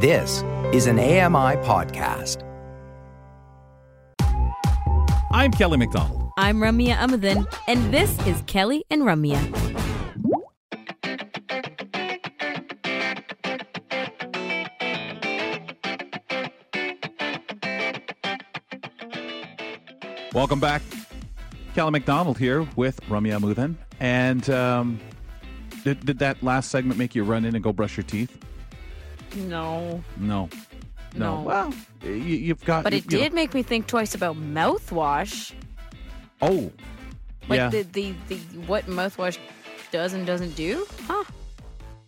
This is an AMI podcast. I'm Kelly McDonald. I'm Ramya Amuthan, and this is Kelly and Ramya. Welcome back. Kelly McDonald here with Ramya Amuthan. And um, did, did that last segment make you run in and go brush your teeth? No. No. No. No. Well, you, you've got. But you- it you know- did make me think twice about mouthwash. oh. Like yeah. the, the, the what mouthwash does and doesn't do? Huh.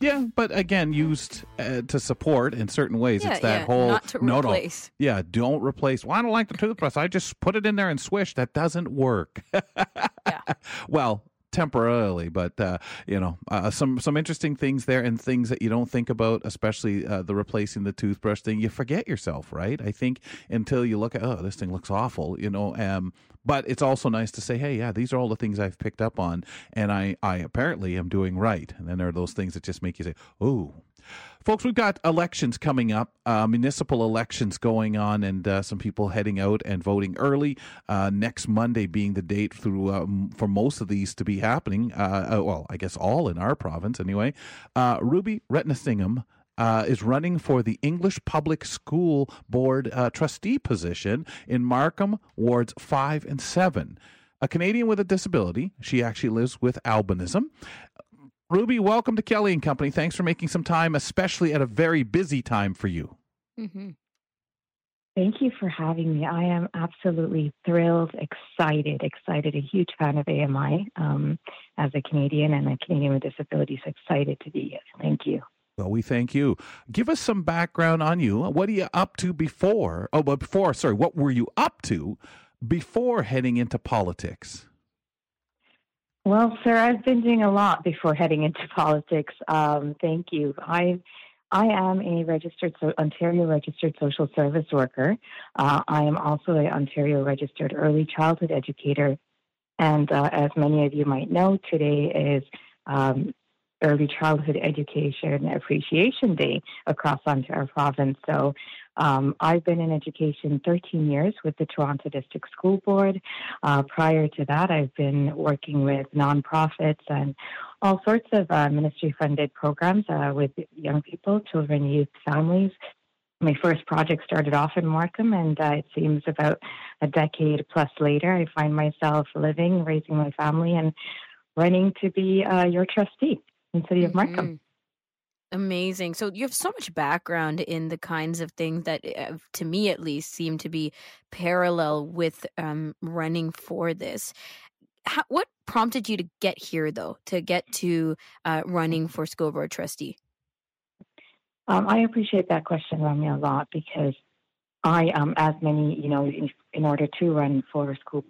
yeah, but again, used uh, to support in certain ways. Yeah, it's that yeah, whole. not to no, replace. No. Yeah, don't replace. Well, I don't like the toothbrush. I just put it in there and swish. That doesn't work. Yeah. well temporarily but uh, you know uh, some some interesting things there and things that you don't think about especially uh, the replacing the toothbrush thing. You forget yourself right? I think until you look at oh this thing looks awful you know um but it's also nice to say hey yeah these are all the things i've picked up on and i i apparently am doing right. And then there are those things that just make you say oh Folks, we've got elections coming up, uh, municipal elections going on, and uh, some people heading out and voting early. Uh, next Monday being the date through um, for most of these to be happening. Uh, uh, well, I guess all in our province anyway. Ruby Ratnasingham. Uh, is running for the English Public School Board uh, trustee position in Markham wards five and seven. A Canadian with a disability, she actually lives with albinism. Ruby, welcome to Kelly and Company. Thanks for making some time, especially at a very busy time for you. Mm-hmm. Thank you for having me. I am absolutely thrilled, excited, excited, a huge fan of AMI um, as a Canadian and a Canadian with disabilities. Excited to be here. Thank you. Well, we thank you. Give us some background on you. What are you up to before? Oh, but before, sorry, what were you up to before heading into politics? Well, sir, I've been doing a lot before heading into politics. Um, thank you. I I am a registered so, Ontario registered social service worker. Uh, I am also an Ontario registered early childhood educator, and uh, as many of you might know, today is um, Early Childhood Education Appreciation Day across Ontario province. So. Um, I've been in education 13 years with the Toronto District School Board. Uh, prior to that, I've been working with nonprofits and all sorts of uh, ministry funded programs uh, with young people, children, youth, families. My first project started off in Markham, and uh, it seems about a decade plus later, I find myself living, raising my family, and running to be uh, your trustee in the city of Markham. Mhm. Amazing. So you have so much background in the kinds of things that, uh, to me at least, seem to be parallel with um, running for this. How, what prompted you to get here, though, to get to uh, running for school board trustee? Um, I appreciate that question, Ramya, a lot because I, um, as many, you know, in, in order to run for school,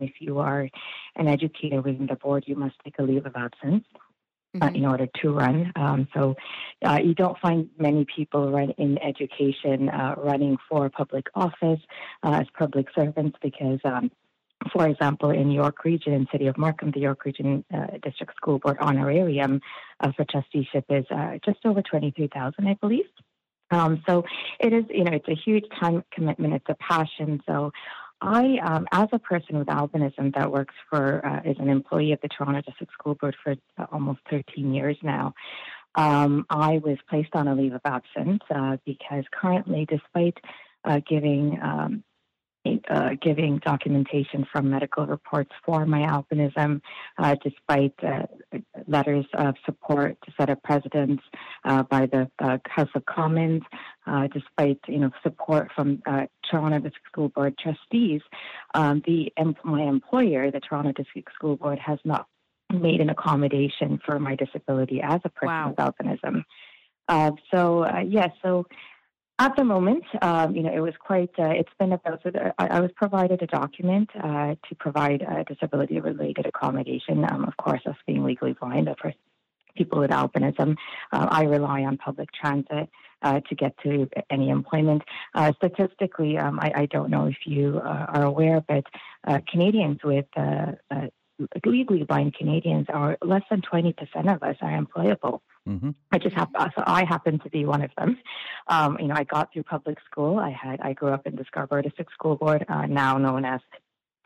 if you are an educator within the board, you must take a leave of absence in order to run. Um, so uh, you don't find many people run in education uh, running for public office uh, as public servants because. Um, for example, in York Region, in City of Markham, the York Region uh, District School Board honorarium uh, for trusteeship is just over twenty-three thousand, I believe. Um, so it is, you know, it's a huge time commitment. It's a passion. So I, um, as a person with albinism that works for, uh, is an employee of the Toronto District School Board for uh, almost 13 years now, um, I was placed on a leave of absence uh, because currently, despite uh, giving um, uh, giving documentation from medical reports for my albinism, uh, despite uh, letters of support to set up precedents uh, by the uh, House of Commons, uh, despite you know support from uh, Toronto District School Board trustees, um, the my employer, the Toronto District School Board, has not made an accommodation for my disability as a person Wow. with albinism. Uh, so uh, yes, so at the moment, um, you know, it was quite. Uh, it's been about. So I, I was provided a document uh, to provide a disability-related accommodation. Um, of course, us being legally blind, but for people with albinism, uh, I rely on public transit uh, to get to any employment. Uh, statistically, um, I, I don't know if you uh, are aware, but uh, Canadians with uh, uh, legally blind Canadians are less than 20% of us are employable Mm-hmm. I just have, so I happen to be one of them. Um, you know, I got through public school. I had, I grew up in the Scarborough District School Board, uh, now known as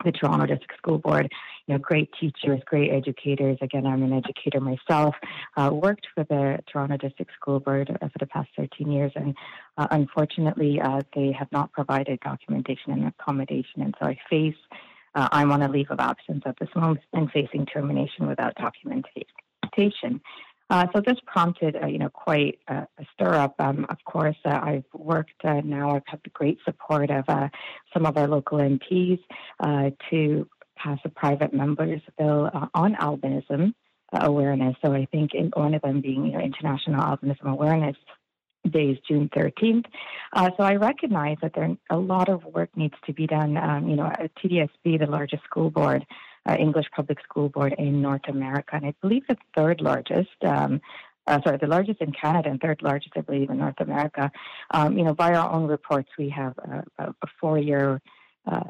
the Toronto District School Board. You know, great teachers, great educators. Again, I'm an educator myself. Uh, worked for the Toronto District School Board for the past 13 years, and uh, unfortunately, uh, they have not provided documentation and accommodation, and so I face. Uh, I'm on a leave of absence at this moment and facing termination without documentation. Uh, so this prompted, uh, you know, quite a, a stir up. Um, of course, uh, I've worked uh, now. I've had the great support of uh, some of our local MPs uh, to pass a private members bill on albinism awareness. So I think in, one of them being you know, International Albinism Awareness Day is June 13th. Uh, so I recognize that there a lot of work needs to be done. Um, you know, at TDSB, the largest school board, uh, English Public School Board in North America, and I believe the third largest. Um, uh, sorry, the largest in Canada and third largest, I believe, in North America. Um, you know, by our own reports, we have a, a four-year uh,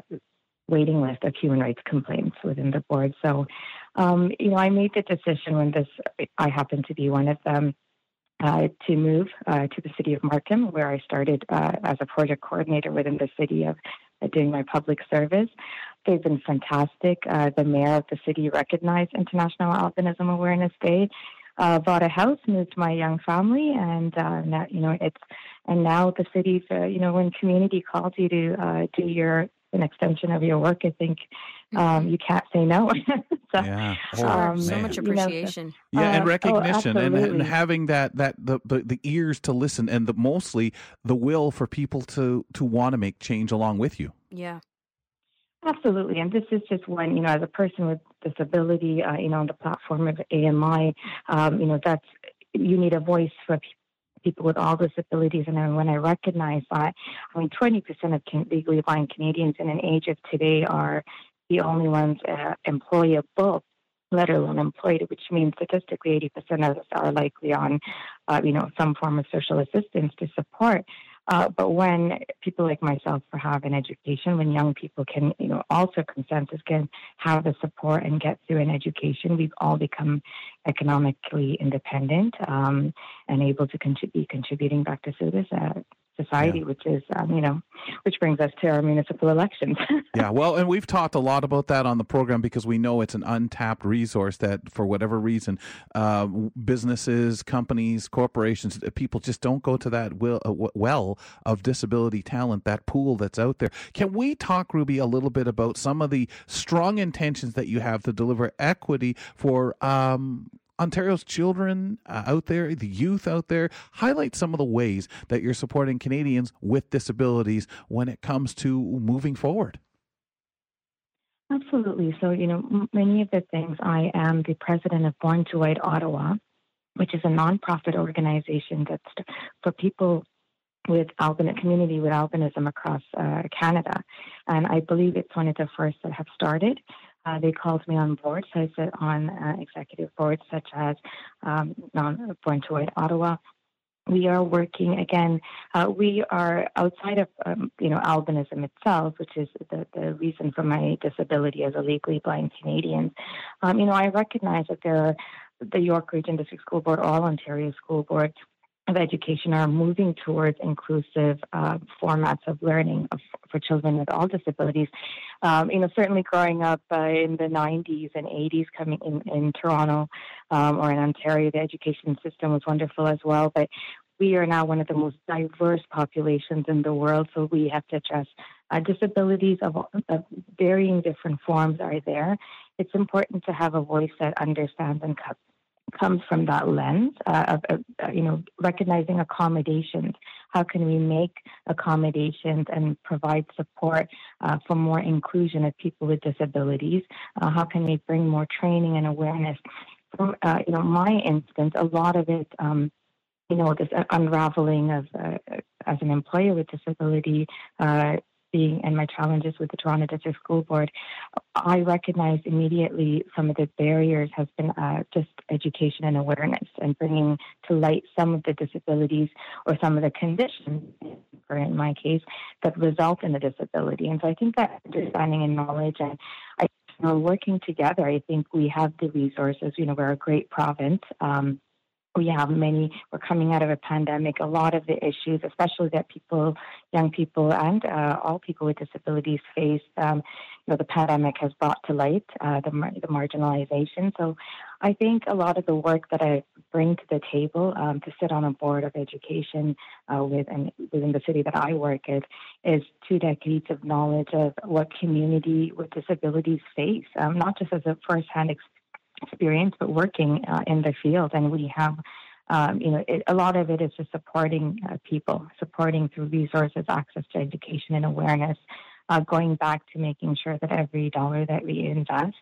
waiting list of human rights complaints within the board. So, um, you know, I made the decision when this, I happen to be one of them, uh, to move uh, to the city of Markham, where I started uh, as a project coordinator within the city of uh, doing my public service. They've been fantastic. Uh, the mayor of the city recognized International Albinism Awareness Day. Uh, bought a house, moved my young family, and now, you know it's and now the city's you know when community calls you to do your an extension of your work, I think um, mm-hmm. you can't say no. so, yeah, oh, um, so much appreciation. You know, yeah, and uh, oh, recognition, oh, and, and, having that that the, the, the ears to listen, and the mostly the will for people to to want to make change along with you. Yeah. Absolutely, and this is just one. You know, as a person with disability, uh, you know, on the platform of AMI, um, you know, that's you need a voice for people people with all disabilities. And when I recognize that, I mean, 20% of legally blind Canadians in an age of today are the only ones uh, employable let alone employed, which means statistically 80% of us are likely on, uh, you know, some form of social assistance to support. Uh, but when people like myself have an education, when young people can, you know, also consensus can have the support and get through an education, we've all become economically independent um, and able to contrib- be contributing back to service. Uh, society, yeah. which is, um, you know, which brings us to our municipal elections. yeah, well, and we've talked a lot about that on the program because we know it's an untapped resource that, for whatever reason, uh, businesses, companies, corporations, uh, people just don't go to that will, uh, well of disability talent, that pool that's out there. Can we talk, Ruby, a little bit about some of the strong intentions that you have to deliver equity for um, Ontario's children uh, out there, the youth out there, highlight some of the ways that you're supporting Canadians with disabilities when it comes to moving forward. Absolutely. So, you know, many of the things I am the president of Born to White Ottawa, which is a nonprofit organization that's for people with albinism, community with albinism across uh, Canada. And I believe it's one of the first that have started. Uh, they called me on board, so I sit on uh, executive boards such as um, Born to Ottawa. We are working again. Uh, we are outside of um, you know albinism itself, which is the, the reason for my disability as a legally blind Canadian. Um, you know, I recognize that there are the York Region District School Board, all Ontario School Board, of education are moving towards inclusive uh, formats of learning of, for children with all disabilities. Um, you know, certainly growing up uh, in the 90s and 80s, coming in, in Toronto um, or in Ontario, the education system was wonderful as well. But we are now one of the most diverse populations in the world, so we have to address uh, disabilities of, of varying different forms are there. It's important to have a voice that understands and cuts comes from that lens uh, of, uh, you know recognizing accommodations. How can we make accommodations and provide support uh, for more inclusion of people with disabilities? Uh, how can we bring more training and awareness? From uh, you know my instance, a lot of it. Um, you know, this unraveling of uh, as an employer with disability, being and my challenges with the Toronto District School Board, I recognized immediately some of the barriers has been uh, just education and awareness and bringing to light some of the disabilities or some of the conditions, or in my case, that result in the disability. And so I think that understanding and knowledge and I, you know, working together, I think we have the resources. You know, we're a great province. Um, we have many, we're coming out of a pandemic. A lot of the issues, especially that people, young people, and uh, all people with disabilities face, um, you know, the pandemic has brought to light uh, the, the marginalization. So I think a lot of the work that I bring to the table um, to sit on a board of education uh, with and within the city that I work at is two decades of knowledge of what community with disabilities face, um, not just as a firsthand experience experience, but working uh, in the field. And we have, um, you know, it, a lot of it is just supporting uh, people, supporting through resources, access to education and awareness, uh, going back to making sure that every dollar that we invest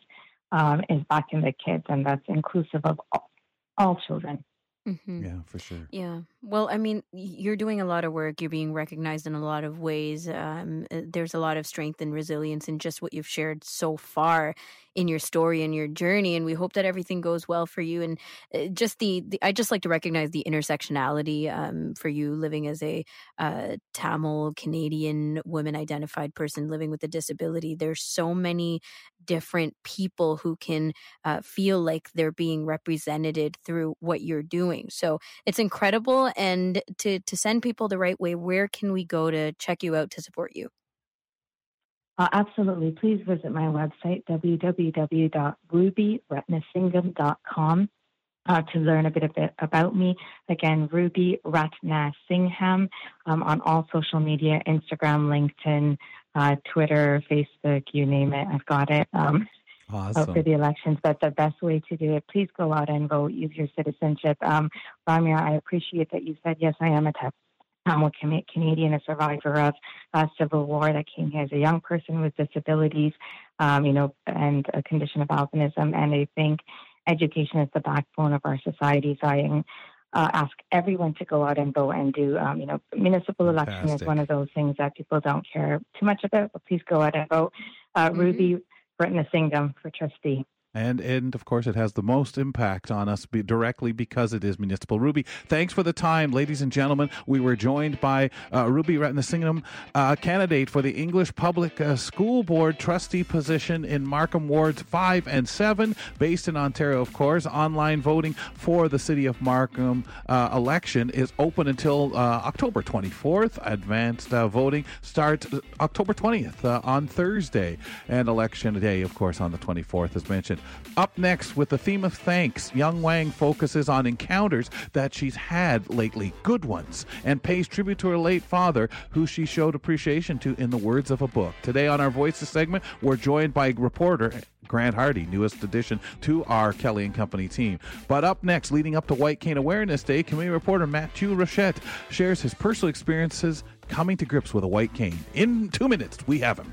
um, is back in the kids, and that's inclusive of all, all children. Mm-hmm. Yeah, for sure. Yeah. Well, I mean, you're doing a lot of work. You're being recognized in a lot of ways. Um, uh, there's a lot of strength and resilience in just what you've shared so far in your story and your journey. And we hope that everything goes well for you. And uh, just the, the I just like to recognize the intersectionality um, for you living as a uh, Tamil Canadian woman identified person living with a disability. There's so many different people who can uh, feel like they're being represented through what you're doing. So it's incredible. And to to send people the right way, where can we go to check you out to support you? Uh, absolutely. Please visit my website, www.rubyratnasingham.com, uh, to learn a bit, a bit about me. Again, Ruby Ratna Singham um, on all social media Instagram, LinkedIn, uh, Twitter, Facebook, you name it. I've got it. Um, awesome. for the elections, but the best way to do it, please go out and vote, use your citizenship. Um, Ramya, I appreciate that you said, yes, I am a type I'm a Canadian, a survivor of uh, civil war that came here as a young person with disabilities, um, you know, and a condition of albinism. And I think education is the backbone of our society. So I uh, ask everyone to go out and vote and do, um, you know, municipal Fantastic. election is one of those things that people don't care too much about, but please go out and vote. Uh, mm-hmm. Ruby Ratnasingham for trustee and and of course it has the most impact on us be directly because it is municipal ruby. Thanks for the time ladies and gentlemen. We were joined by uh, ruby ratnasingham uh, candidate for the english public uh, school board trustee position in markham wards 5 and 7 based in ontario of course. Online voting for the city of markham uh, election is open until uh, october 24th advanced uh, voting starts october 20th on thursday. And election day of course on the 24th as mentioned up next, with the theme of thanks, Young Wang focuses on encounters that she's had lately, good ones, and pays tribute to her late father, who she showed appreciation to in the words of a book. Today on our Voices segment, we're joined by reporter Grant Hardy, newest addition to our Kelly and Company team. But up next, leading up to White Cane Awareness Day, community reporter Matthew Rochette shares his personal experiences coming to grips with a white cane. In two minutes, we have him.